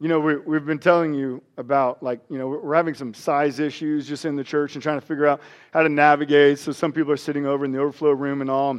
you know, we, we've been telling you about, like, you know, we're having some size issues just in the church and trying to figure out how to navigate. So some people are sitting over in the overflow room and all.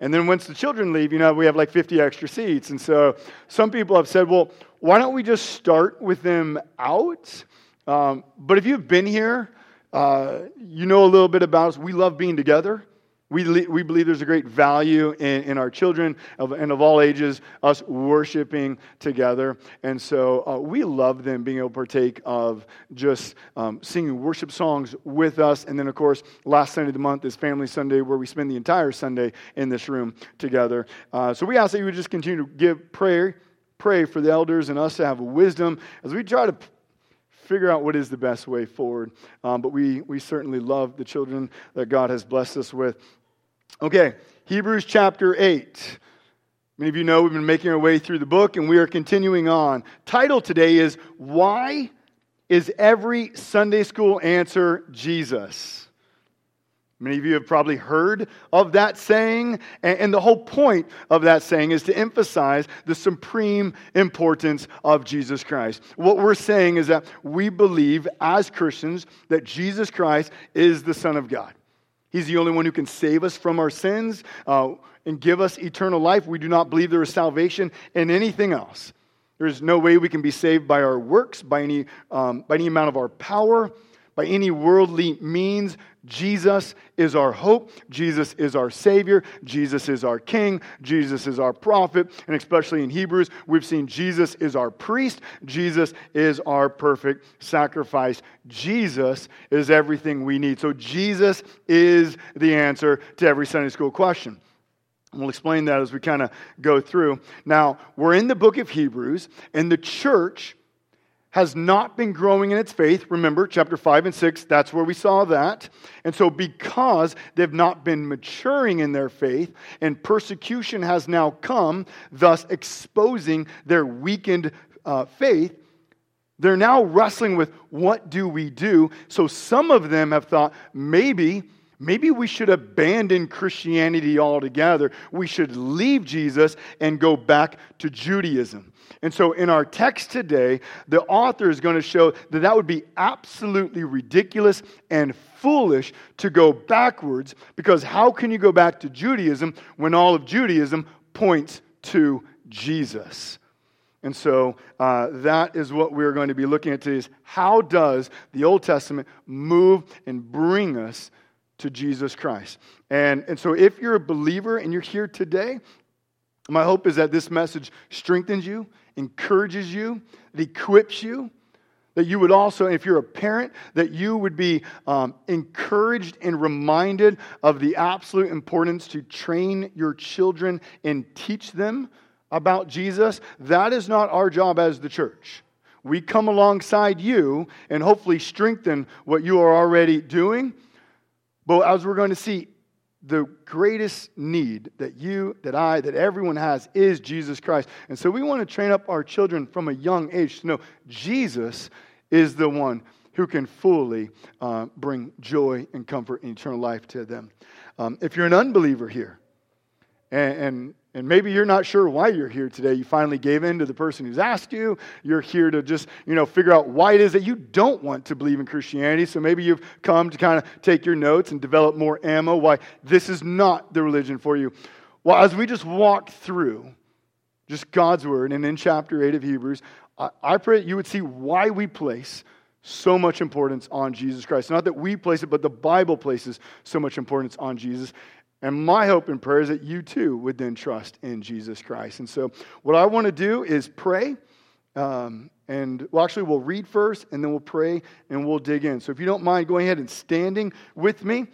And then once the children leave, you know, we have like 50 extra seats. And so some people have said, well, why don't we just start with them out? Um, but if you've been here, uh, you know a little bit about us. We love being together. We, we believe there's a great value in, in our children of, and of all ages, us worshiping together. And so uh, we love them being able to partake of just um, singing worship songs with us. And then, of course, last Sunday of the month is Family Sunday, where we spend the entire Sunday in this room together. Uh, so we ask that you would just continue to give prayer, pray for the elders and us to have wisdom as we try to figure out what is the best way forward. Um, but we, we certainly love the children that God has blessed us with. Okay, Hebrews chapter 8. Many of you know we've been making our way through the book and we are continuing on. Title today is Why is Every Sunday School Answer Jesus? Many of you have probably heard of that saying, and the whole point of that saying is to emphasize the supreme importance of Jesus Christ. What we're saying is that we believe as Christians that Jesus Christ is the Son of God. He's the only one who can save us from our sins uh, and give us eternal life. We do not believe there is salvation in anything else. There's no way we can be saved by our works, by any, um, by any amount of our power, by any worldly means. Jesus is our hope. Jesus is our Savior. Jesus is our King. Jesus is our prophet. And especially in Hebrews, we've seen Jesus is our priest. Jesus is our perfect sacrifice. Jesus is everything we need. So Jesus is the answer to every Sunday school question. We'll explain that as we kind of go through. Now, we're in the book of Hebrews, and the church has not been growing in its faith. Remember, chapter 5 and 6, that's where we saw that. And so, because they've not been maturing in their faith, and persecution has now come, thus exposing their weakened uh, faith, they're now wrestling with what do we do? So, some of them have thought maybe Maybe we should abandon Christianity altogether. We should leave Jesus and go back to Judaism. And so, in our text today, the author is going to show that that would be absolutely ridiculous and foolish to go backwards because how can you go back to Judaism when all of Judaism points to Jesus? And so uh, that is what we're going to be looking at today is how does the Old Testament move and bring us to Jesus Christ. And, and so if you're a believer and you're here today, my hope is that this message strengthens you, encourages you, it equips you. That you would also, if you're a parent, that you would be um, encouraged and reminded of the absolute importance to train your children and teach them about Jesus. That is not our job as the church. We come alongside you and hopefully strengthen what you are already doing but as we're going to see, the greatest need that you, that I, that everyone has is Jesus Christ. And so we want to train up our children from a young age to know Jesus is the one who can fully uh, bring joy and comfort and eternal life to them. Um, if you're an unbeliever here, and, and and maybe you're not sure why you're here today. You finally gave in to the person who's asked you. You're here to just, you know, figure out why it is that you don't want to believe in Christianity. So maybe you've come to kind of take your notes and develop more ammo why this is not the religion for you. Well, as we just walk through just God's word and in chapter 8 of Hebrews, I, I pray you would see why we place so much importance on Jesus Christ. Not that we place it, but the Bible places so much importance on Jesus. And my hope and prayer is that you too would then trust in Jesus Christ. And so, what I want to do is pray. Um, and well, actually, we'll read first and then we'll pray and we'll dig in. So, if you don't mind going ahead and standing with me,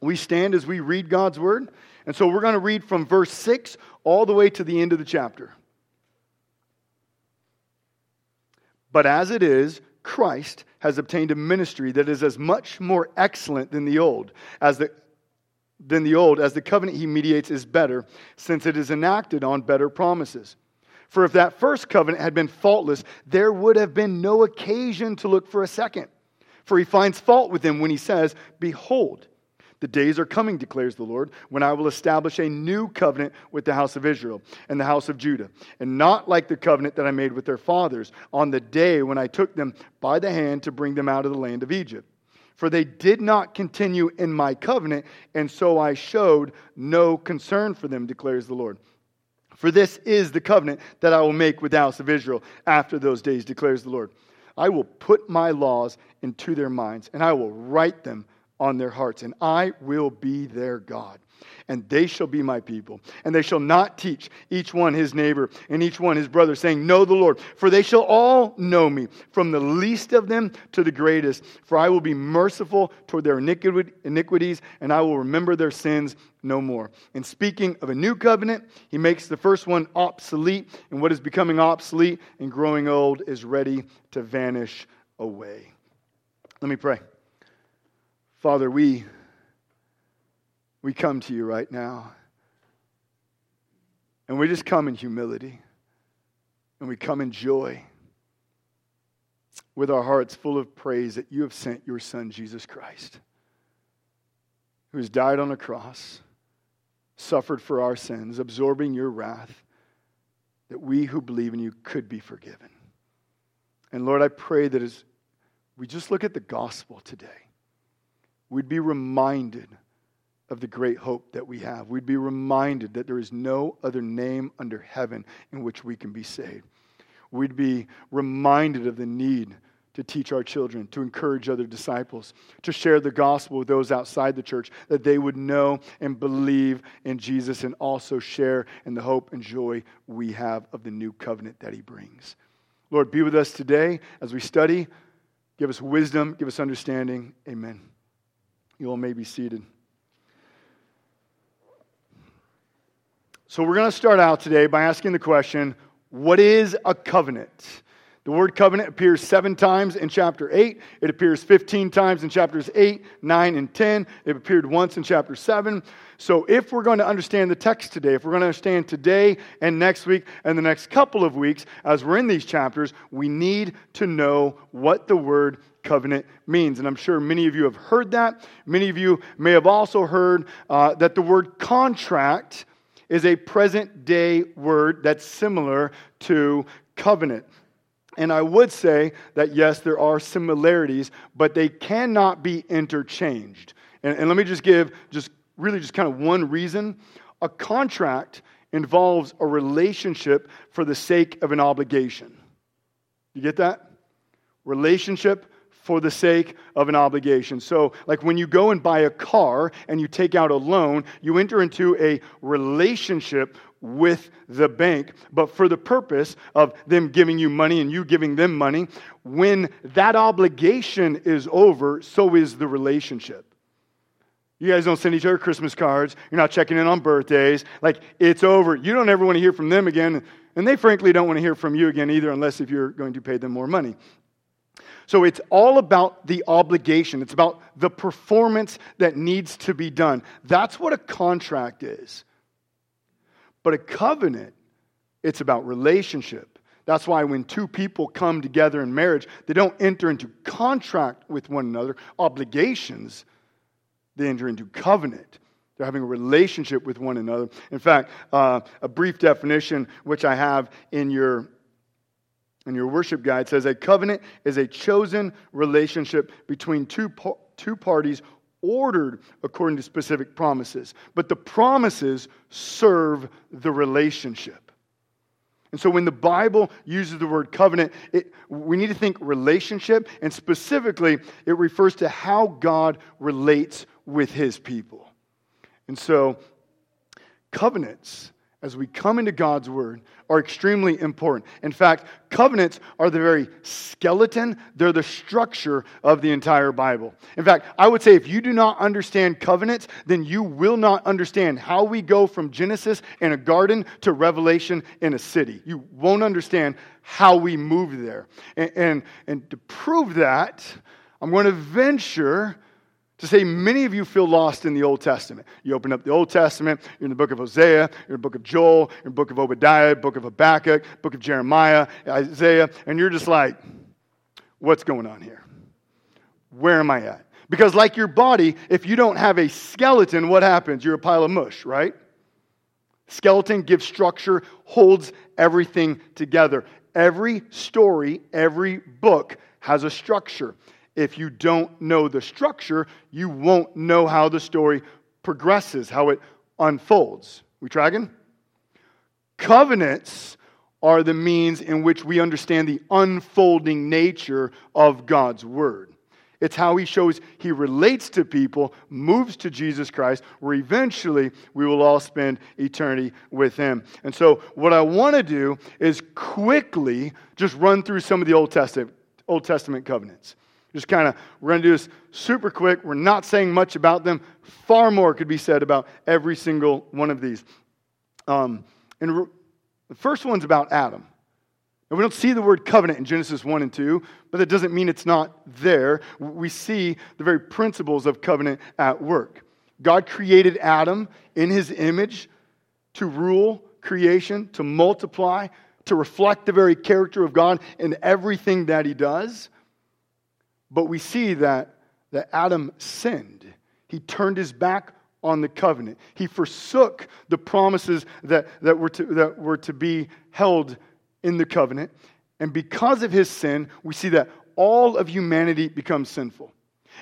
we stand as we read God's word. And so, we're going to read from verse 6 all the way to the end of the chapter. But as it is, Christ has obtained a ministry that is as much more excellent than the old, as the than the old, as the covenant he mediates is better, since it is enacted on better promises. For if that first covenant had been faultless, there would have been no occasion to look for a second. For he finds fault with them when he says, Behold, The days are coming, declares the Lord, when I will establish a new covenant with the house of Israel and the house of Judah, and not like the covenant that I made with their fathers on the day when I took them by the hand to bring them out of the land of Egypt. For they did not continue in my covenant, and so I showed no concern for them, declares the Lord. For this is the covenant that I will make with the house of Israel after those days, declares the Lord. I will put my laws into their minds, and I will write them on their hearts, and I will be their God. And they shall be my people. And they shall not teach each one his neighbor and each one his brother, saying, Know the Lord. For they shall all know me, from the least of them to the greatest. For I will be merciful toward their iniquities, and I will remember their sins no more. And speaking of a new covenant, he makes the first one obsolete, and what is becoming obsolete and growing old is ready to vanish away. Let me pray. Father, we, we come to you right now. And we just come in humility. And we come in joy with our hearts full of praise that you have sent your Son, Jesus Christ, who has died on a cross, suffered for our sins, absorbing your wrath, that we who believe in you could be forgiven. And Lord, I pray that as we just look at the gospel today, we'd be reminded of the great hope that we have. We'd be reminded that there is no other name under heaven in which we can be saved. We'd be reminded of the need to teach our children, to encourage other disciples, to share the gospel with those outside the church, that they would know and believe in Jesus and also share in the hope and joy we have of the new covenant that he brings. Lord, be with us today as we study. Give us wisdom, give us understanding. Amen. You all may be seated. So, we're going to start out today by asking the question what is a covenant? The word covenant appears seven times in chapter 8. It appears 15 times in chapters 8, 9, and 10. It appeared once in chapter 7. So, if we're going to understand the text today, if we're going to understand today and next week and the next couple of weeks as we're in these chapters, we need to know what the word covenant means. And I'm sure many of you have heard that. Many of you may have also heard uh, that the word contract is a present day word that's similar to covenant. And I would say that yes, there are similarities, but they cannot be interchanged. And, and let me just give just really just kind of one reason. A contract involves a relationship for the sake of an obligation. You get that? Relationship for the sake of an obligation. So, like when you go and buy a car and you take out a loan, you enter into a relationship with the bank, but for the purpose of them giving you money and you giving them money. When that obligation is over, so is the relationship. You guys don't send each other Christmas cards. You're not checking in on birthdays. Like, it's over. You don't ever want to hear from them again. And they, frankly, don't want to hear from you again either, unless if you're going to pay them more money. So it's all about the obligation, it's about the performance that needs to be done. That's what a contract is. But a covenant, it's about relationship. That's why when two people come together in marriage, they don't enter into contract with one another, obligations, they enter into covenant. They're having a relationship with one another. In fact, uh, a brief definition, which I have in your in your worship guide says a covenant is a chosen relationship between two, two parties ordered according to specific promises. But the promises serve the relationship. And so when the Bible uses the word covenant, it, we need to think relationship, and specifically, it refers to how God relates with his people. And so, covenants as we come into God's Word are extremely important. In fact, covenants are the very skeleton, they're the structure of the entire Bible. In fact, I would say if you do not understand covenants, then you will not understand how we go from Genesis in a garden to Revelation in a city. You won't understand how we move there. And, and, and to prove that, I'm going to venture to say many of you feel lost in the Old Testament. You open up the Old Testament, you're in the book of Hosea, you're in the book of Joel, you're in the book of Obadiah, book of Habakkuk, book of Jeremiah, Isaiah, and you're just like, what's going on here? Where am I at? Because, like your body, if you don't have a skeleton, what happens? You're a pile of mush, right? Skeleton gives structure, holds everything together. Every story, every book has a structure. If you don't know the structure, you won't know how the story progresses, how it unfolds. We tracking? Covenants are the means in which we understand the unfolding nature of God's Word. It's how he shows he relates to people, moves to Jesus Christ, where eventually we will all spend eternity with him. And so, what I want to do is quickly just run through some of the Old Testament, Old Testament covenants. Just kind of, we're going to do this super quick. We're not saying much about them. Far more could be said about every single one of these. Um, and the first one's about Adam. And we don't see the word covenant in Genesis 1 and 2, but that doesn't mean it's not there. We see the very principles of covenant at work. God created Adam in his image to rule creation, to multiply, to reflect the very character of God in everything that he does. But we see that, that Adam sinned. He turned his back on the covenant. He forsook the promises that, that, were to, that were to be held in the covenant. And because of his sin, we see that all of humanity becomes sinful.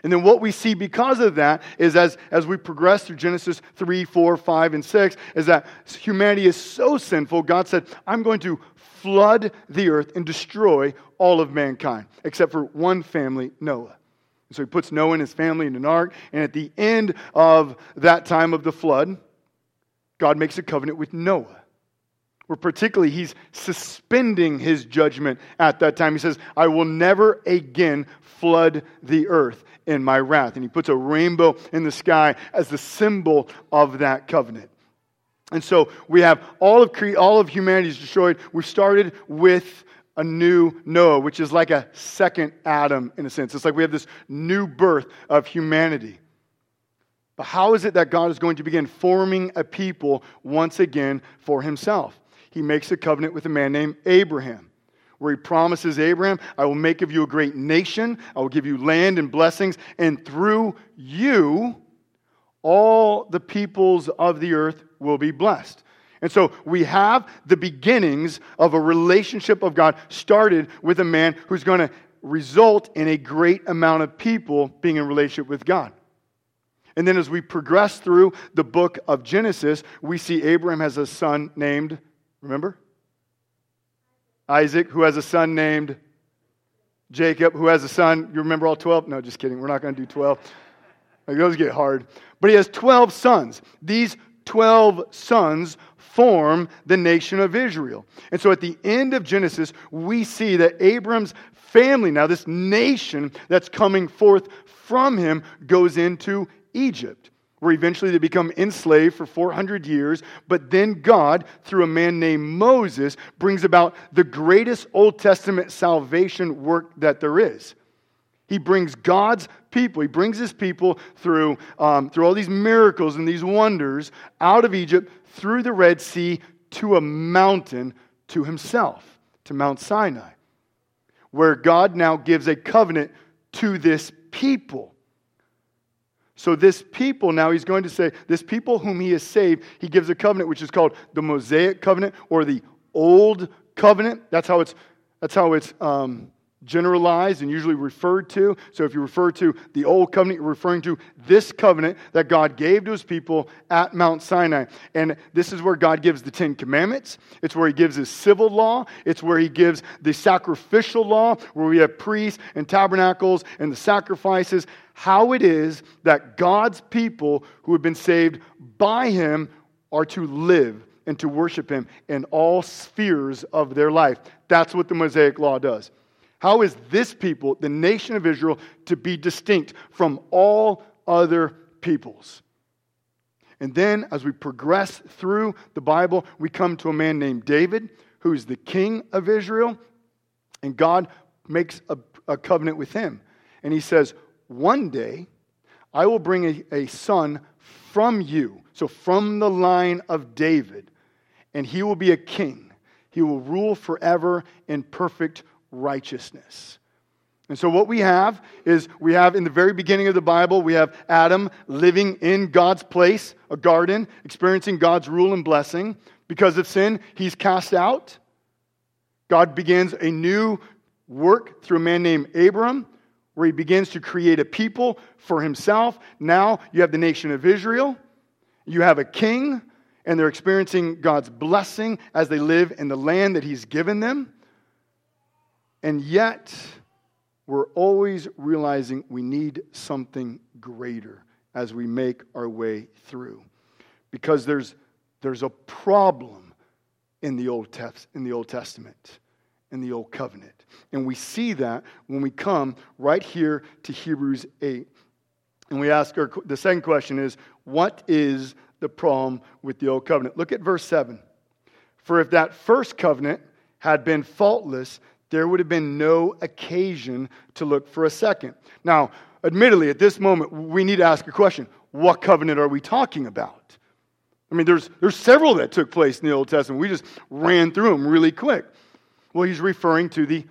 And then what we see because of that is as, as we progress through Genesis 3, 4, 5, and 6, is that humanity is so sinful, God said, I'm going to flood the earth and destroy all of mankind, except for one family, Noah. And so he puts Noah and his family in an ark, and at the end of that time of the flood, God makes a covenant with Noah where particularly he's suspending his judgment at that time. He says, I will never again flood the earth in my wrath. And he puts a rainbow in the sky as the symbol of that covenant. And so we have all of, cre- all of humanity is destroyed. We've started with a new Noah, which is like a second Adam in a sense. It's like we have this new birth of humanity. But how is it that God is going to begin forming a people once again for himself? he makes a covenant with a man named Abraham, where he promises Abraham, I will make of you a great nation, I will give you land and blessings, and through you, all the peoples of the earth will be blessed. And so we have the beginnings of a relationship of God started with a man who's going to result in a great amount of people being in relationship with God. And then as we progress through the book of Genesis, we see Abraham has a son named Remember? Isaac, who has a son named Jacob, who has a son. You remember all 12? No, just kidding. We're not going to do 12. Like, those get hard. But he has 12 sons. These 12 sons form the nation of Israel. And so at the end of Genesis, we see that Abram's family, now this nation that's coming forth from him, goes into Egypt where eventually they become enslaved for 400 years. But then God, through a man named Moses, brings about the greatest Old Testament salvation work that there is. He brings God's people, he brings his people through, um, through all these miracles and these wonders out of Egypt through the Red Sea to a mountain to himself, to Mount Sinai, where God now gives a covenant to this people. So, this people, now he's going to say, this people whom he has saved, he gives a covenant which is called the Mosaic covenant or the Old covenant. That's how it's, that's how it's um, generalized and usually referred to. So if you refer to the old covenant, you're referring to this covenant that God gave to his people at Mount Sinai. And this is where God gives the Ten Commandments. It's where he gives his civil law. It's where he gives the sacrificial law, where we have priests and tabernacles and the sacrifices. How it is that God's people who have been saved by him are to live and to worship him in all spheres of their life. That's what the Mosaic law does. How is this people, the nation of Israel, to be distinct from all other peoples? And then, as we progress through the Bible, we come to a man named David, who is the king of Israel. And God makes a, a covenant with him. And he says, One day I will bring a, a son from you, so from the line of David, and he will be a king. He will rule forever in perfect righteousness. And so, what we have is we have in the very beginning of the Bible, we have Adam living in God's place, a garden, experiencing God's rule and blessing. Because of sin, he's cast out. God begins a new work through a man named Abram, where he begins to create a people for himself. Now you have the nation of Israel, you have a king, and they're experiencing God's blessing as they live in the land that he's given them. And yet, we're always realizing we need something greater as we make our way through. Because there's, there's a problem in the, Old Tef- in the Old Testament, in the Old Covenant. And we see that when we come right here to Hebrews 8. And we ask our, the second question is, what is the problem with the Old Covenant? Look at verse 7. For if that first covenant had been faultless, there would have been no occasion to look for a second. Now, admittedly, at this moment, we need to ask a question what covenant are we talking about? I mean, there's, there's several that took place in the Old Testament. We just ran through them really quick. Well, he's referring to the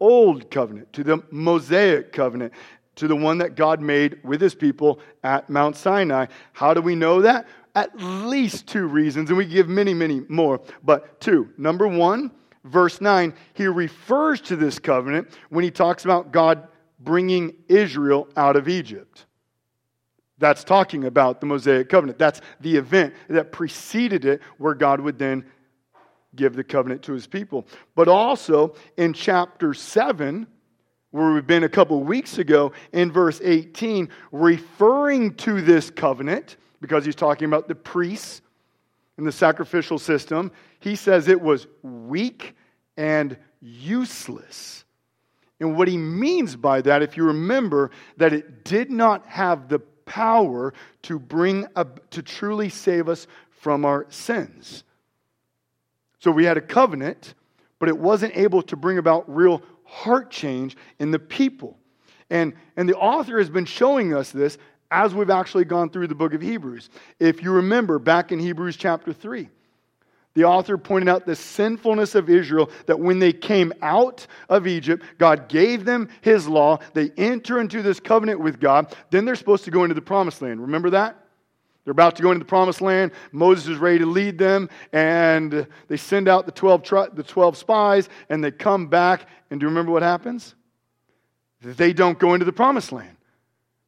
Old Covenant, to the Mosaic Covenant, to the one that God made with his people at Mount Sinai. How do we know that? At least two reasons, and we give many, many more, but two. Number one, verse 9, he refers to this covenant when he talks about God bringing Israel out of Egypt. That's talking about the Mosaic covenant. That's the event that preceded it, where God would then give the covenant to his people. But also in chapter 7, where we've been a couple weeks ago, in verse 18, referring to this covenant, because he's talking about the priests and the sacrificial system, he says it was weak and useless. And what he means by that, if you remember, that it did not have the power to bring a, to truly save us from our sins. So we had a covenant, but it wasn't able to bring about real heart change in the people. And, and the author has been showing us this as we've actually gone through the book of Hebrews. If you remember back in Hebrews chapter 3, the author pointed out the sinfulness of Israel that when they came out of Egypt, God gave them his law. They enter into this covenant with God. Then they're supposed to go into the promised land. Remember that? They're about to go into the promised land. Moses is ready to lead them, and they send out the 12, the 12 spies, and they come back. And do you remember what happens? They don't go into the promised land.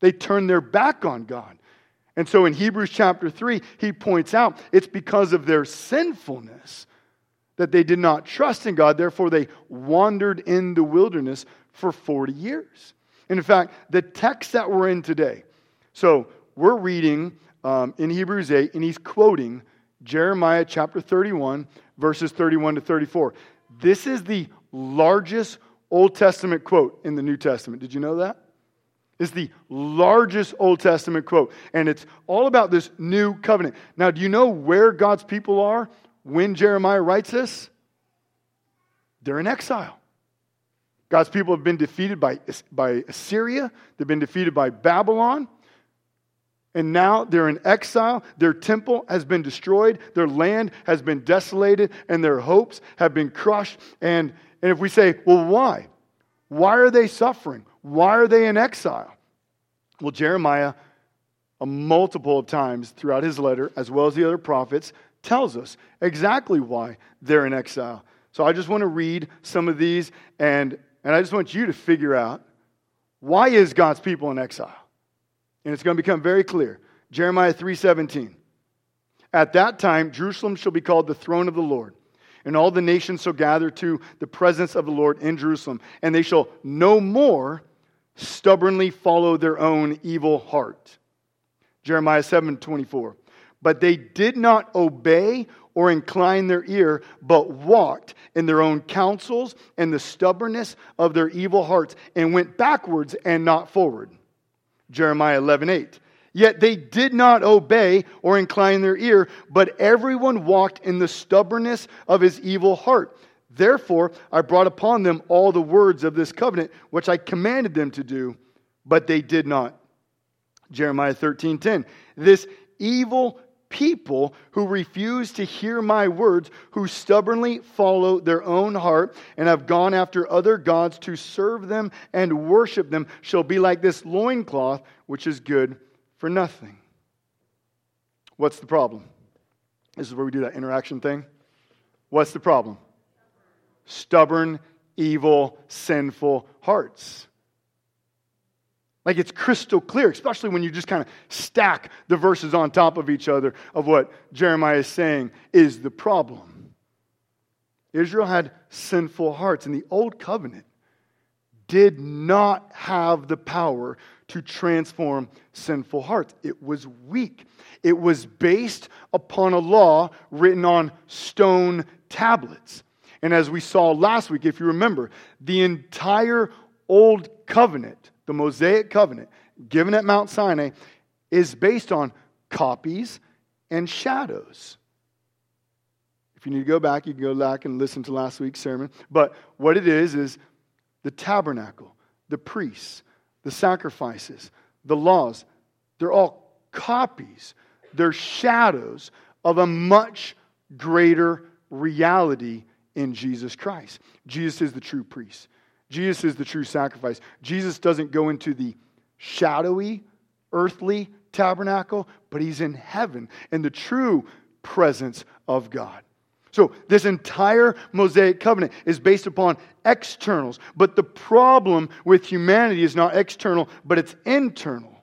They turn their back on God. And so in Hebrews chapter 3, he points out it's because of their sinfulness that they did not trust in God. Therefore, they wandered in the wilderness for 40 years. And in fact, the text that we're in today, so we're reading um, in Hebrews 8, and he's quoting Jeremiah chapter 31, verses 31 to 34. This is the largest Old Testament quote in the New Testament. Did you know that? is the largest Old Testament quote. And it's all about this new covenant. Now, do you know where God's people are when Jeremiah writes this? They're in exile. God's people have been defeated by, by Assyria, they've been defeated by Babylon. And now they're in exile. Their temple has been destroyed. Their land has been desolated. And their hopes have been crushed. And, and if we say, well, why? Why are they suffering? Why are they in exile? Well, Jeremiah, a multiple of times throughout his letter, as well as the other prophets, tells us exactly why they're in exile. So I just want to read some of these, and, and I just want you to figure out why is God's people in exile? And it's going to become very clear. Jeremiah 3:17. At that time Jerusalem shall be called the throne of the Lord and all the nations shall gather to the presence of the Lord in Jerusalem, and they shall no more stubbornly follow their own evil heart. Jeremiah 7 24. But they did not obey or incline their ear, but walked in their own counsels and the stubbornness of their evil hearts, and went backwards and not forward. Jeremiah 11 8. Yet they did not obey or incline their ear, but everyone walked in the stubbornness of his evil heart. Therefore, I brought upon them all the words of this covenant, which I commanded them to do, but they did not. Jeremiah 13 10. This evil people who refuse to hear my words, who stubbornly follow their own heart and have gone after other gods to serve them and worship them, shall be like this loincloth, which is good for nothing. What's the problem? This is where we do that interaction thing. What's the problem? Stubborn, evil, sinful hearts. Like it's crystal clear, especially when you just kind of stack the verses on top of each other of what Jeremiah is saying is the problem. Israel had sinful hearts, and the old covenant did not have the power to transform sinful hearts. It was weak. It was based upon a law written on stone tablets. And as we saw last week, if you remember, the entire old covenant the Mosaic covenant given at Mount Sinai is based on copies and shadows. If you need to go back, you can go back and listen to last week's sermon. But what it is, is the tabernacle, the priests, the sacrifices, the laws, they're all copies. They're shadows of a much greater reality in Jesus Christ. Jesus is the true priest. Jesus is the true sacrifice. Jesus doesn't go into the shadowy, earthly tabernacle, but he's in heaven in the true presence of God. So, this entire Mosaic covenant is based upon externals, but the problem with humanity is not external, but it's internal.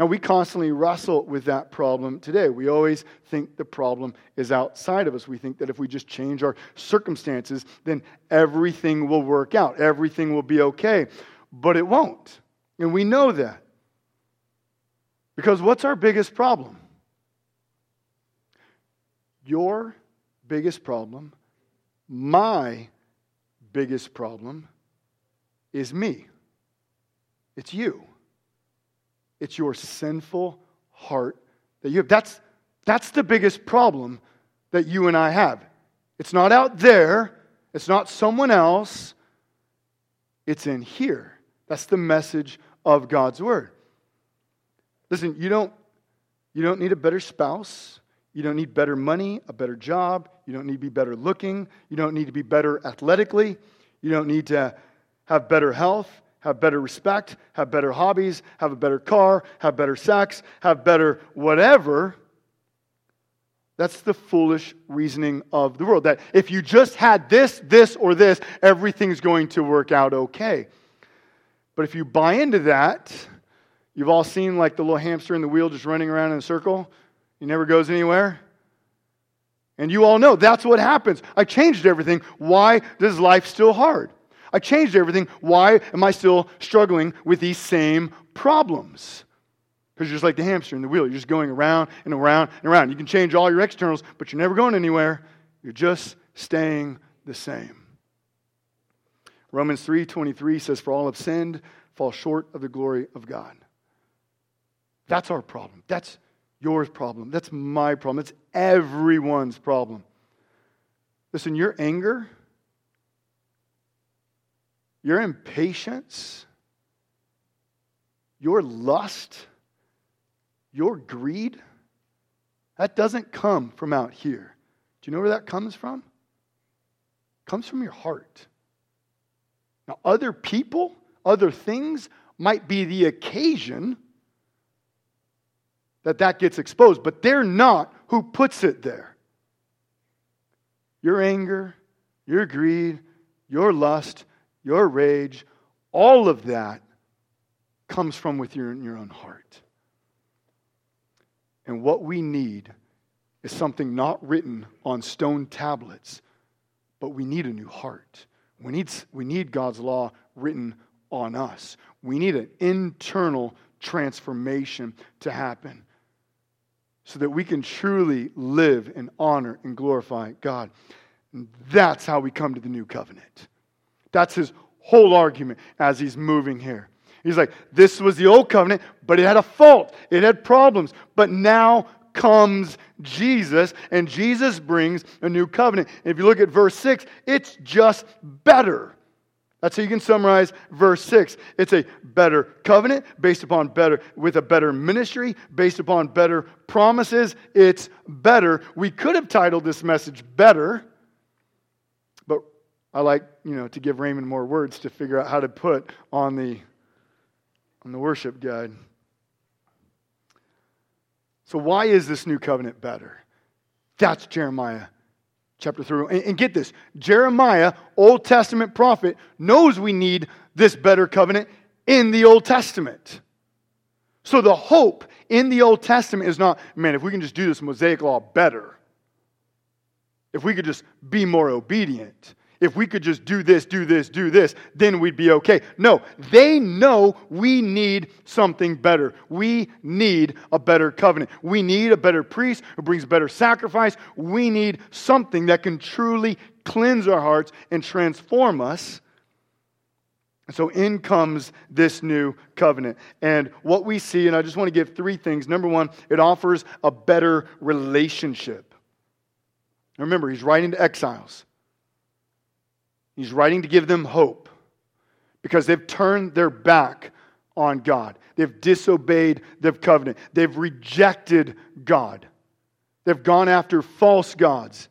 Now, we constantly wrestle with that problem today. We always think the problem is outside of us. We think that if we just change our circumstances, then everything will work out, everything will be okay. But it won't. And we know that. Because what's our biggest problem? Your biggest problem, my biggest problem, is me. It's you. It's your sinful heart that you have. That's, that's the biggest problem that you and I have. It's not out there, it's not someone else, it's in here. That's the message of God's word. Listen, you don't, you don't need a better spouse. You don't need better money, a better job. You don't need to be better looking. You don't need to be better athletically. You don't need to have better health have better respect, have better hobbies, have a better car, have better sex, have better whatever. That's the foolish reasoning of the world. That if you just had this, this, or this, everything's going to work out okay. But if you buy into that, you've all seen like the little hamster in the wheel just running around in a circle. He never goes anywhere. And you all know that's what happens. I changed everything. Why does life still hard? I changed everything. Why am I still struggling with these same problems? Because you're just like the hamster in the wheel. You're just going around and around and around. You can change all your externals, but you're never going anywhere. You're just staying the same. Romans 3:23 says, For all have sinned, fall short of the glory of God. That's our problem. That's your problem. That's my problem. It's everyone's problem. Listen, your anger your impatience, your lust, your greed, that doesn't come from out here. Do you know where that comes from? It comes from your heart. Now, other people, other things might be the occasion that that gets exposed, but they're not who puts it there. Your anger, your greed, your lust, your rage, all of that comes from within your own heart. And what we need is something not written on stone tablets, but we need a new heart. We need, we need God's law written on us. We need an internal transformation to happen so that we can truly live and honor and glorify God. And that's how we come to the new covenant. That's his whole argument as he's moving here. He's like, this was the old covenant, but it had a fault, it had problems. But now comes Jesus, and Jesus brings a new covenant. And if you look at verse 6, it's just better. That's how you can summarize verse 6. It's a better covenant based upon better, with a better ministry, based upon better promises. It's better. We could have titled this message Better, I like, you know, to give Raymond more words to figure out how to put on the on the worship guide. So why is this new covenant better? That's Jeremiah chapter 3. And, and, get this Jeremiah, Old Testament prophet, knows we need this better covenant in the Old Testament. So the hope in the Old Testament is not, man, if we can just do this Mosaic law better, if we could just be more obedient, if we could just do this, do this, do this, then we'd be okay. No, they know we need something better. We need a better covenant. We need a better priest who brings better sacrifice. We need something that can truly cleanse our hearts and transform us. And so in comes this new covenant. And what we see, and I just want to give three things. Number one, it offers a better relationship. Remember, he's writing to exiles. He's writing to give them hope because they've turned their back on God. They've disobeyed the covenant. They've rejected God. They've gone after false gods.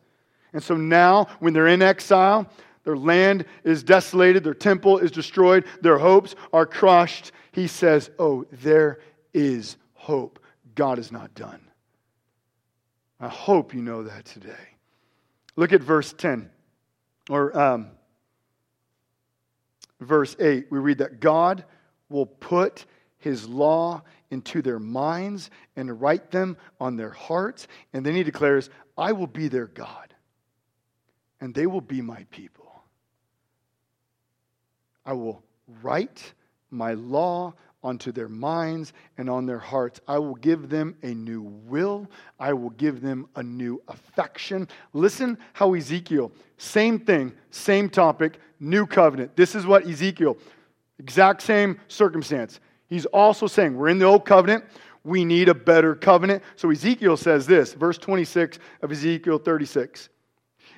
And so now, when they're in exile, their land is desolated, their temple is destroyed, their hopes are crushed. He says, Oh, there is hope. God is not done. I hope you know that today. Look at verse 10, or um, verse 8, we read that God will put his law into their minds and write them on their hearts. And then he declares, I will be their God, and they will be my people. I will write my law onto their minds and on their hearts. I will give them a new will. I will give them a new affection. Listen how Ezekiel, same thing, same topic, new covenant. This is what Ezekiel, exact same circumstance. He's also saying, we're in the old covenant. We need a better covenant. So Ezekiel says this, verse 26 of Ezekiel 36.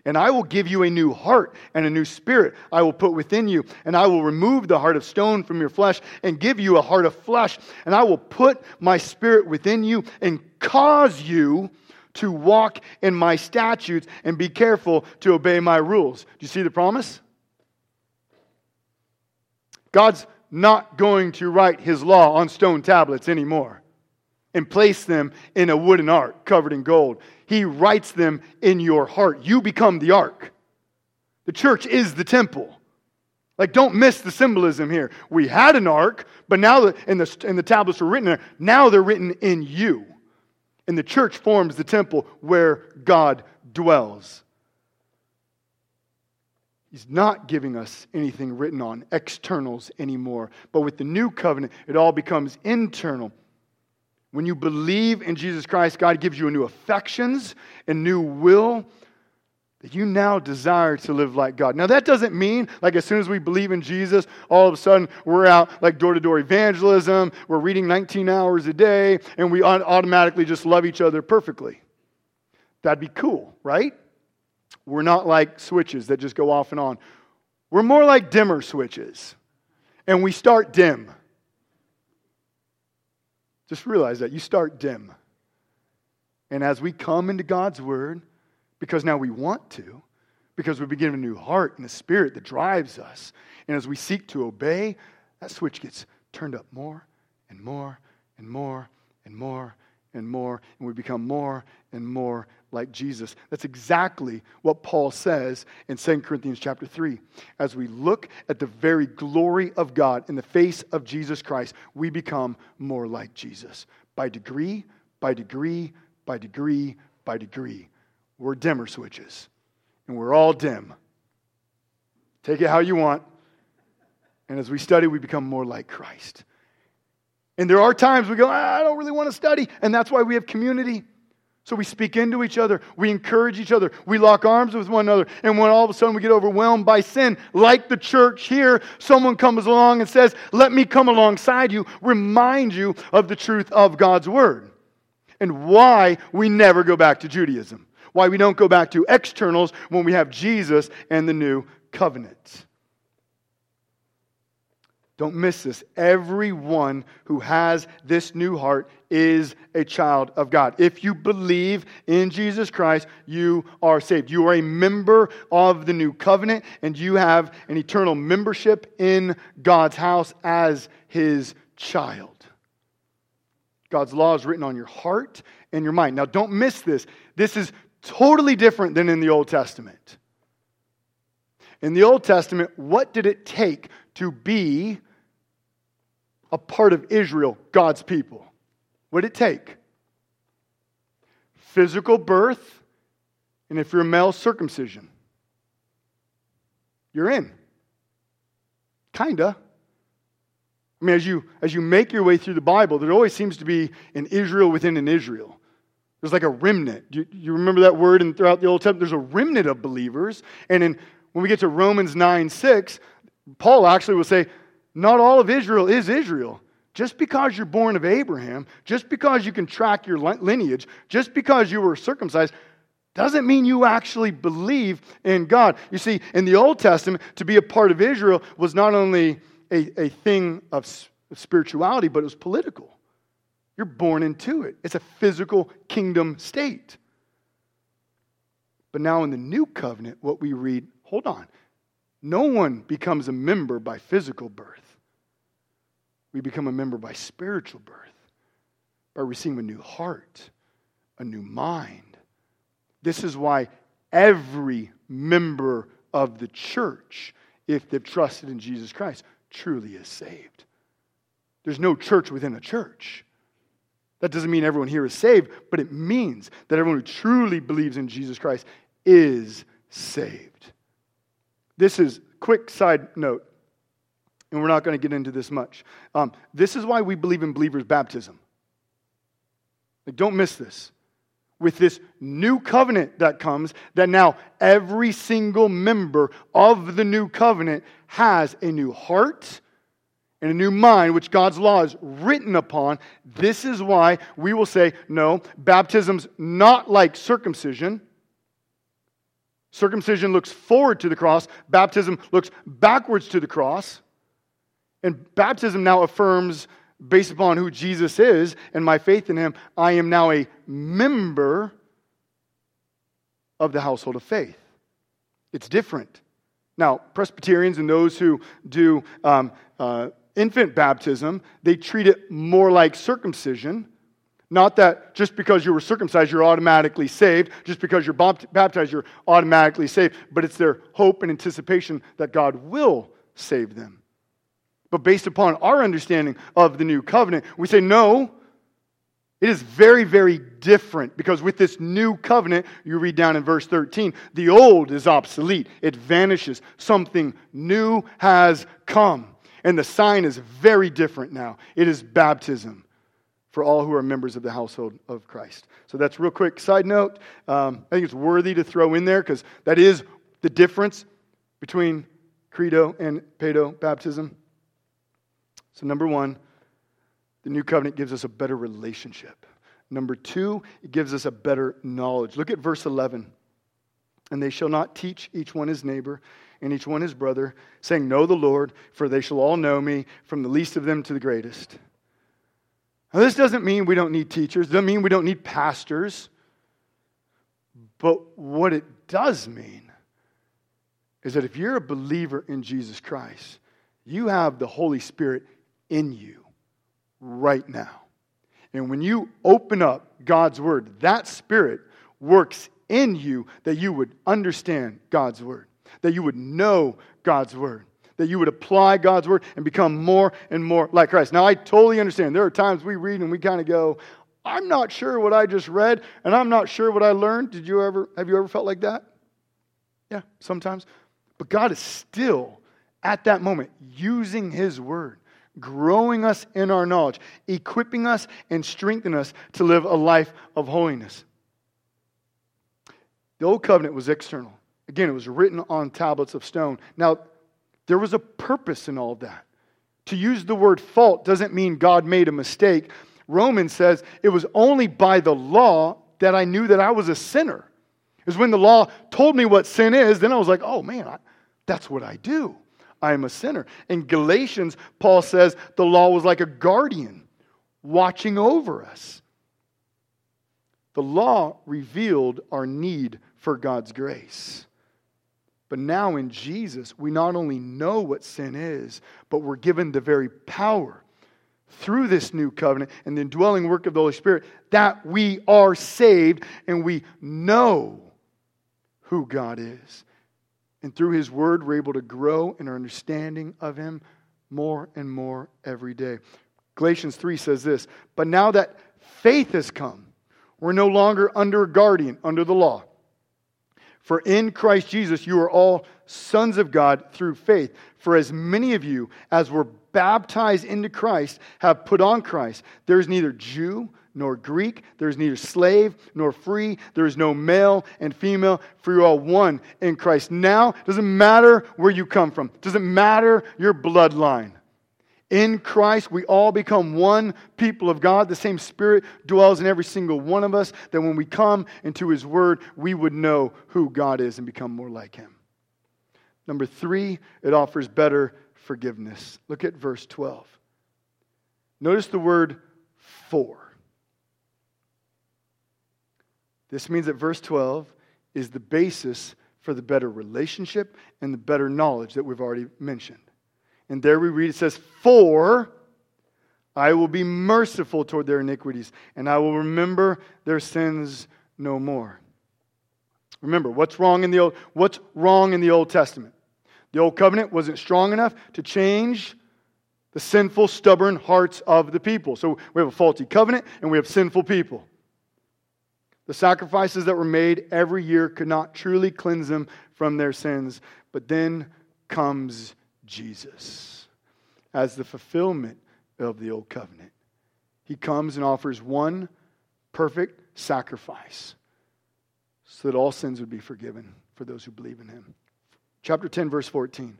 And I will give you a new heart and a new spirit I will put within you. And I will remove the heart of stone from your flesh and give you a heart of flesh. And I will put my spirit within you and cause you to walk in my statutes and be careful to obey my rules. Do you see the promise? God's not going to write his law on stone tablets anymore and place them in a wooden ark covered in gold. He writes them in your heart. You become the ark. The church is the temple. Like, don't miss the symbolism here. We had an ark, but now the, and, the, and the tablets were written there. Now they're written in you. And the church forms the temple where God dwells. He's not giving us anything written on externals anymore. But with the new covenant, it all becomes internal. When you believe in Jesus Christ, God gives you a new affections and new will that you now desire to live like God. Now, that doesn't mean, like, as soon as we believe in Jesus, all of a sudden we're out like door to door evangelism, we're reading 19 hours a day, and we automatically just love each other perfectly. That'd be cool, right? We're not like switches that just go off and on. We're more like dimmer switches, and we start dim. Just realize that you start dim. And as we come into God's Word, because now we want to, because we begin a new heart and a spirit that drives us, and as we seek to obey, that switch gets turned up more and more and more and more and more, and we become more and more like Jesus. That's exactly what Paul says in 2 Corinthians chapter 3. As we look at the very glory of God in the face of Jesus Christ, we become more like Jesus. By degree, by degree, by degree, by degree. We're dimmer switches, and we're all dim. Take it how you want. And as we study, we become more like Christ. And there are times we go, ah, I don't really want to study. And that's why we have community. So we speak into each other, we encourage each other, we lock arms with one another. And when all of a sudden we get overwhelmed by sin, like the church here, someone comes along and says, Let me come alongside you, remind you of the truth of God's word. And why we never go back to Judaism. Why we don't go back to externals when we have Jesus and the new covenant. Don't miss this. Everyone who has this new heart is a child of God. If you believe in Jesus Christ, you are saved. You are a member of the new covenant, and you have an eternal membership in God's house as his child. God's law is written on your heart and your mind. Now, don't miss this. This is totally different than in the Old Testament. In the Old Testament, what did it take to be a part of Israel, God's people? What did it take? Physical birth, and if you're a male, circumcision. You're in. Kinda. I mean, as you, as you make your way through the Bible, there always seems to be an Israel within an Israel. There's like a remnant. You, you remember that word and throughout the Old Testament? There's a remnant of believers. And in, when we get to Romans 9 6, Paul actually will say, Not all of Israel is Israel. Just because you're born of Abraham, just because you can track your lineage, just because you were circumcised, doesn't mean you actually believe in God. You see, in the Old Testament, to be a part of Israel was not only a, a thing of spirituality, but it was political. You're born into it, it's a physical kingdom state. But now in the new covenant, what we read, hold on, no one becomes a member by physical birth. We become a member by spiritual birth, by receiving a new heart, a new mind. This is why every member of the church, if they've trusted in Jesus Christ, truly is saved. There's no church within a church. That doesn't mean everyone here is saved, but it means that everyone who truly believes in Jesus Christ is saved. This is quick side note and we're not going to get into this much. Um, this is why we believe in believers' baptism. Like, don't miss this. With this new covenant that comes, that now every single member of the new covenant has a new heart and a new mind, which God's law is written upon. This is why we will say, no, baptism's not like circumcision. Circumcision looks forward to the cross, baptism looks backwards to the cross. And baptism now affirms, based upon who Jesus is and my faith in him, I am now a member of the household of faith. It's different. Now, Presbyterians and those who do um, uh, infant baptism, they treat it more like circumcision. Not that just because you were circumcised, you're automatically saved. Just because you're baptized, you're automatically saved. But it's their hope and anticipation that God will save them. But based upon our understanding of the new covenant, we say, no, it is very, very different because with this new covenant, you read down in verse 13, the old is obsolete, it vanishes. Something new has come. And the sign is very different now. It is baptism for all who are members of the household of Christ. So that's real quick side note. Um, I think it's worthy to throw in there because that is the difference between credo and pedo baptism. So, number one, the new covenant gives us a better relationship. Number two, it gives us a better knowledge. Look at verse 11. And they shall not teach each one his neighbor and each one his brother, saying, Know the Lord, for they shall all know me, from the least of them to the greatest. Now, this doesn't mean we don't need teachers, doesn't mean we don't need pastors. But what it does mean is that if you're a believer in Jesus Christ, you have the Holy Spirit in you right now. And when you open up God's word, that spirit works in you that you would understand God's word, that you would know God's word, that you would apply God's word and become more and more like Christ. Now, I totally understand. There are times we read and we kind of go, I'm not sure what I just read, and I'm not sure what I learned. Did you ever have you ever felt like that? Yeah, sometimes. But God is still at that moment using his word growing us in our knowledge, equipping us and strengthening us to live a life of holiness. The old covenant was external. Again, it was written on tablets of stone. Now, there was a purpose in all that. To use the word fault doesn't mean God made a mistake. Romans says it was only by the law that I knew that I was a sinner. It was when the law told me what sin is, then I was like, oh man, I, that's what I do. I am a sinner. In Galatians, Paul says the law was like a guardian watching over us. The law revealed our need for God's grace. But now in Jesus, we not only know what sin is, but we're given the very power through this new covenant and the indwelling work of the Holy Spirit that we are saved and we know who God is. And through His Word, we're able to grow in our understanding of Him more and more every day. Galatians 3 says this But now that faith has come, we're no longer under a guardian, under the law. For in Christ Jesus you are all sons of God through faith. For as many of you as were baptized into Christ have put on Christ. There is neither Jew nor Greek, there is neither slave nor free, there is no male and female, for you are all one in Christ. Now, doesn't matter where you come from, doesn't matter your bloodline. In Christ, we all become one people of God. The same Spirit dwells in every single one of us, that when we come into His Word, we would know who God is and become more like Him. Number three, it offers better forgiveness. Look at verse 12. Notice the word for. This means that verse 12 is the basis for the better relationship and the better knowledge that we've already mentioned. And there we read it says, For I will be merciful toward their iniquities, and I will remember their sins no more. Remember, what's wrong in the Old, what's wrong in the Old Testament? The Old Covenant wasn't strong enough to change the sinful, stubborn hearts of the people. So we have a faulty covenant and we have sinful people. The sacrifices that were made every year could not truly cleanse them from their sins. But then comes Jesus as the fulfillment of the old covenant. He comes and offers one perfect sacrifice so that all sins would be forgiven for those who believe in him. Chapter 10, verse 14.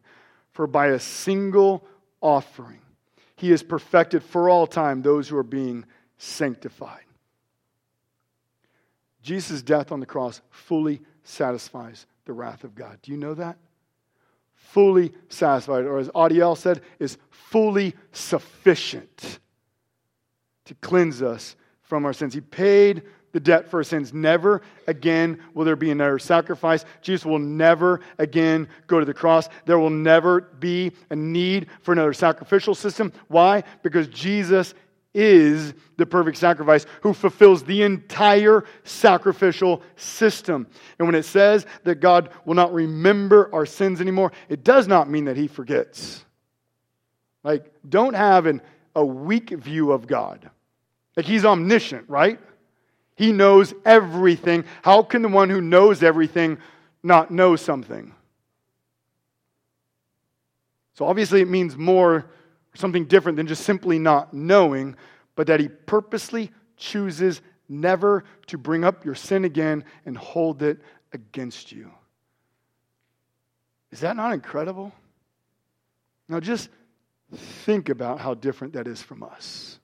For by a single offering, he has perfected for all time those who are being sanctified. Jesus' death on the cross fully satisfies the wrath of God. Do you know that? Fully satisfied, or as Audiel said, is fully sufficient to cleanse us from our sins. He paid the debt for our sins. Never again will there be another sacrifice. Jesus will never again go to the cross. There will never be a need for another sacrificial system. Why? Because Jesus is the perfect sacrifice who fulfills the entire sacrificial system. And when it says that God will not remember our sins anymore, it does not mean that he forgets. Like, don't have an, a weak view of God. Like, he's omniscient, right? He knows everything. How can the one who knows everything not know something? So, obviously, it means more something different than just simply not knowing, but that He purposely chooses never to bring up your sin again and hold it against you. Is that not incredible? Now, just think about how different that is from us.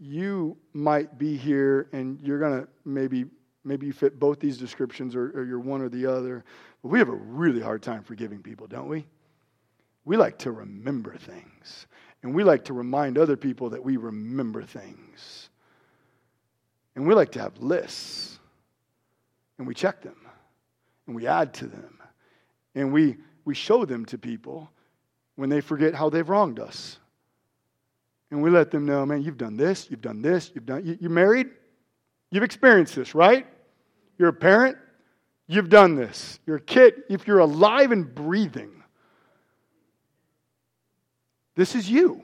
You might be here and you're going to maybe maybe you fit both these descriptions or, or, you're one or the other. But we have a really hard time forgiving people, don't we? We like to remember things. And we like to remind other people that we remember things. And we like to have lists. And we check them. And we add to them. And we, we show them to people when they forget how they've wronged us. And we let them know, man, you've done this, you've done this, you've done, you, you're married? You've experienced this, right? You're a parent? You've done this. You're a kid. If you're alive and breathing, this is you.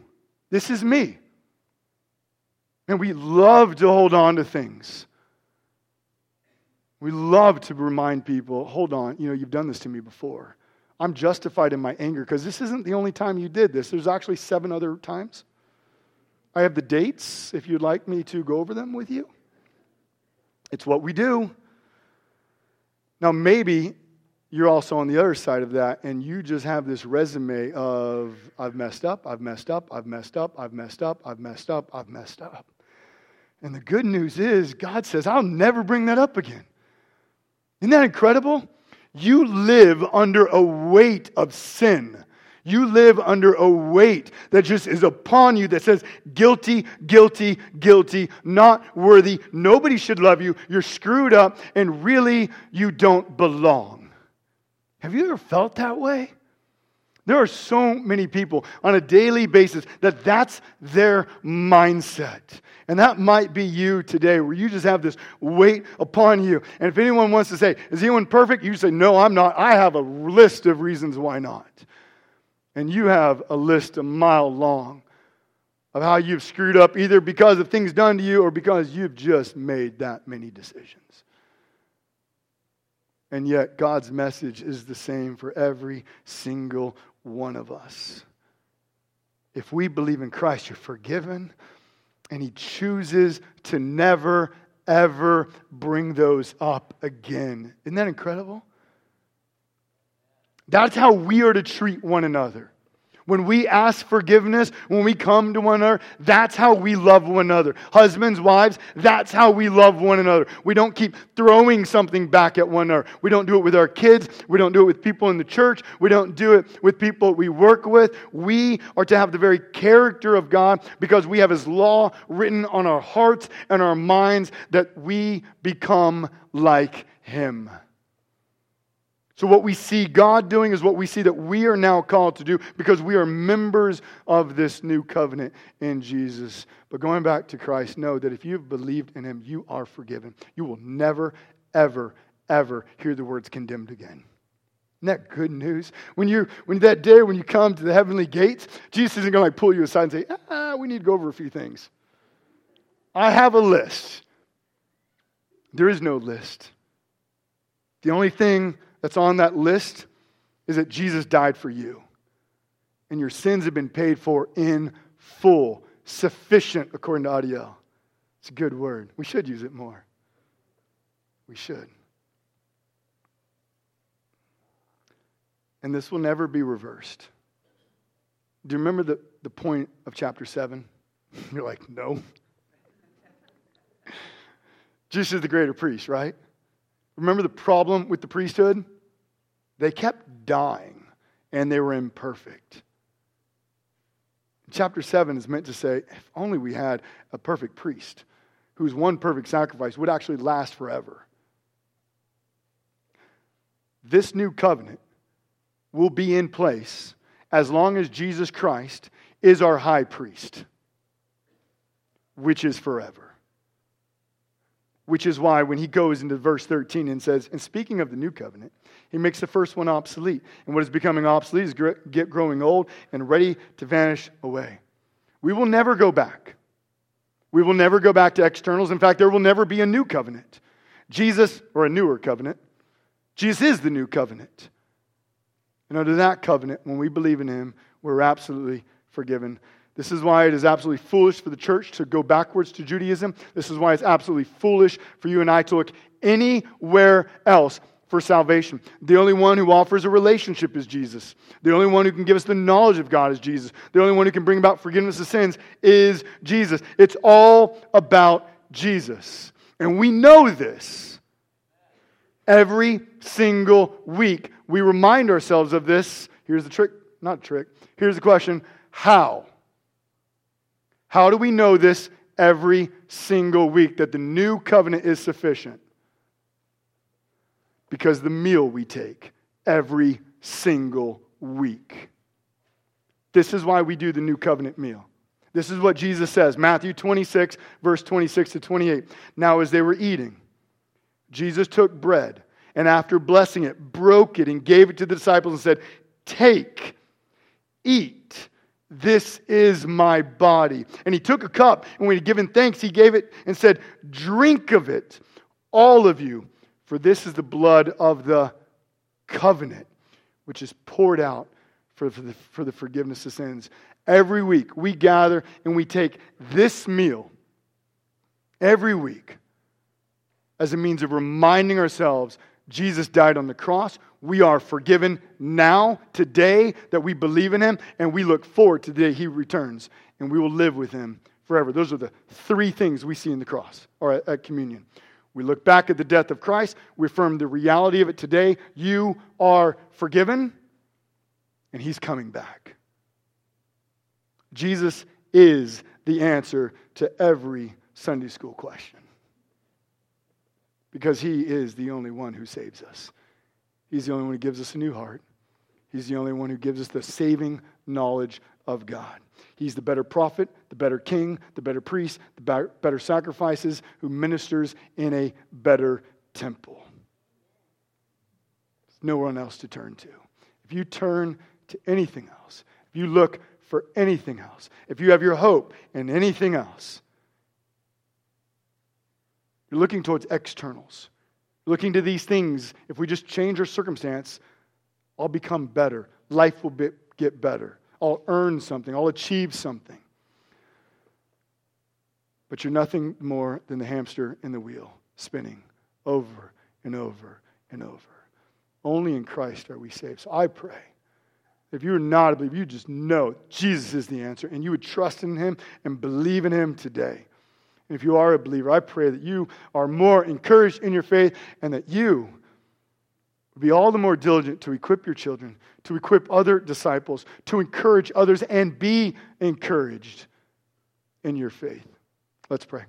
This is me. And we love to hold on to things. We love to remind people, hold on, you know, you've done this to me before. I'm justified in my anger because this isn't the only time you did this. There's actually seven other times. I have the dates if you'd like me to go over them with you. It's what we do. Now, maybe you're also on the other side of that, and you just have this resume of I've messed up, I've messed up, I've messed up, I've messed up, I've messed up, I've messed up. And the good news is, God says, I'll never bring that up again. Isn't that incredible? You live under a weight of sin. You live under a weight that just is upon you that says, guilty, guilty, guilty, not worthy. Nobody should love you. You're screwed up, and really, you don't belong. Have you ever felt that way? There are so many people on a daily basis that that's their mindset. And that might be you today, where you just have this weight upon you. And if anyone wants to say, Is anyone perfect? You say, No, I'm not. I have a list of reasons why not. And you have a list a mile long of how you've screwed up, either because of things done to you or because you've just made that many decisions. And yet, God's message is the same for every single one of us. If we believe in Christ, you're forgiven, and He chooses to never, ever bring those up again. Isn't that incredible? That's how we are to treat one another. When we ask forgiveness, when we come to one another, that's how we love one another. Husbands, wives, that's how we love one another. We don't keep throwing something back at one another. We don't do it with our kids. We don't do it with people in the church. We don't do it with people we work with. We are to have the very character of God because we have His law written on our hearts and our minds that we become like Him. So, what we see God doing is what we see that we are now called to do because we are members of this new covenant in Jesus. But going back to Christ, know that if you've believed in Him, you are forgiven. You will never, ever, ever hear the words condemned again. Isn't that good news? When you when that day when you come to the heavenly gates, Jesus isn't going to like pull you aside and say, "Ah, we need to go over a few things." I have a list. There is no list. The only thing that's on that list is that Jesus died for you. And your sins have been paid for in full, sufficient, according to Adiel. It's a good word. We should use it more. We should. And this will never be reversed. Do you remember the, the point of chapter 7? You're like, no. Jesus is the greater priest, right? Remember the problem with the priesthood? They kept dying and they were imperfect. Chapter 7 is meant to say if only we had a perfect priest whose one perfect sacrifice would actually last forever. This new covenant will be in place as long as Jesus Christ is our high priest, which is forever which is why when he goes into verse 13 and says, and speaking of the new covenant, he makes the first one obsolete. And what is becoming obsolete is get growing old and ready to vanish away. We will never go back. We will never go back to externals. In fact, there will never be a new covenant. Jesus, or a newer covenant, Jesus is the new covenant. And under that covenant, when we believe in him, we're absolutely forgiven this is why it is absolutely foolish for the church to go backwards to Judaism. This is why it's absolutely foolish for you and I to look anywhere else for salvation. The only one who offers a relationship is Jesus. The only one who can give us the knowledge of God is Jesus. The only one who can bring about forgiveness of sins is Jesus. It's all about Jesus. And we know this. Every single week, we remind ourselves of this. Here's the trick, not trick. Here's the question How? How do we know this every single week that the new covenant is sufficient? Because the meal we take every single week. This is why we do the new covenant meal. This is what Jesus says Matthew 26, verse 26 to 28. Now, as they were eating, Jesus took bread and after blessing it, broke it and gave it to the disciples and said, Take, eat. This is my body. And he took a cup, and when he had given thanks, he gave it and said, Drink of it, all of you, for this is the blood of the covenant, which is poured out for, the, for the forgiveness of sins. Every week, we gather and we take this meal every week as a means of reminding ourselves Jesus died on the cross. We are forgiven now, today, that we believe in him, and we look forward to the day he returns, and we will live with him forever. Those are the three things we see in the cross or at, at communion. We look back at the death of Christ, we affirm the reality of it today. You are forgiven, and He's coming back. Jesus is the answer to every Sunday school question because He is the only one who saves us. He's the only one who gives us a new heart. He's the only one who gives us the saving knowledge of God. He's the better prophet, the better king, the better priest, the better sacrifices, who ministers in a better temple. There's no one else to turn to. If you turn to anything else, if you look for anything else, if you have your hope in anything else, you're looking towards externals. Looking to these things. If we just change our circumstance, I'll become better. Life will be, get better. I'll earn something. I'll achieve something. But you're nothing more than the hamster in the wheel, spinning over and over and over. Only in Christ are we saved. So I pray. If you're not a believer, you just know Jesus is the answer, and you would trust in Him and believe in Him today. If you are a believer, I pray that you are more encouraged in your faith and that you be all the more diligent to equip your children, to equip other disciples, to encourage others, and be encouraged in your faith. Let's pray.